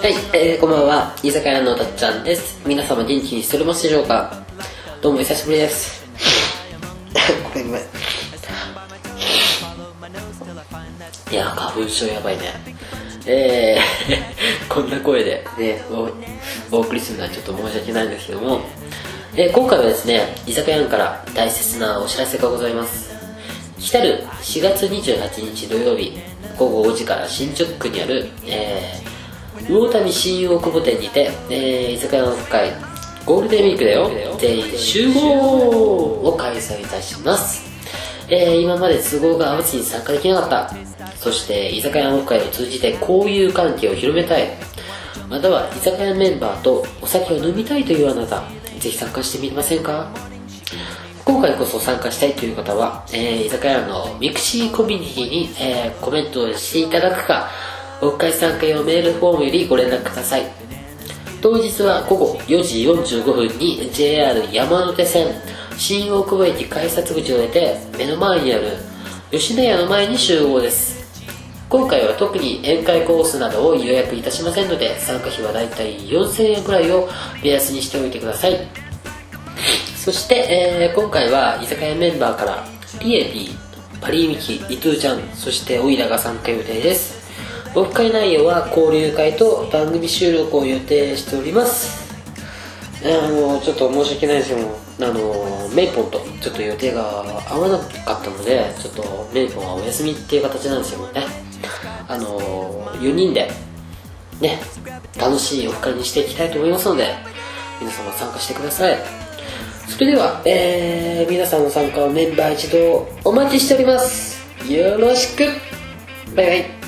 はい、えー、こんばんは。居酒屋のたっちゃんです。皆様元気にしておりますでしょうか？どうも久しぶりです。ごめんごめん。いや、花粉症やばいね。えー、こんな声でね、おお送りするのはちょっと申し訳ないんですけども、えー今回はですね、居酒屋から大切なお知らせがございます。来たる4月28日土曜日午後5時から新宿区にある、えー、魚民新大久保店にて、えー居酒屋のオフ会ゴールデンウィークだよ。全員集合を開催いたします、えー今まで都合が合わずに参加できなかった。そして居酒屋の会を通じて交友関係を広めたい。または居酒屋メンバーとお酒を飲みたいというあなたぜひ参加してみませんか？今回こそ参加したいという方は、えー居酒屋の mixi コミュニティに、えーコメントをしていただくか、オフ会参加用メールフォームよりご連絡ください。当日は午後4時45分に JR 山手線新大久保駅改札口を出て目の前にある吉野家の前に集合です。今回は特に宴会コースなどを予約いたしませんので参加費はだいたい4000円くらいを目安にしておいてください。そして、えー今回は居酒屋メンバーからリエビー、パリーミキ、イトゥーちゃん、そしてオイラが参加予定です。オフ会内容は交流会と番組収録を予定しております。あのちょっと申し訳ないですけどもあのメイポンとちょっと予定が合わなかったのでちょっとメイポンはお休みっていう形なんですよねあの4人でね楽しいオフ会にしていきたいと思いますので皆様参加してくださいそれでは、えー皆さんの参加をメンバー一同お待ちしております。よろしく。バイバイ。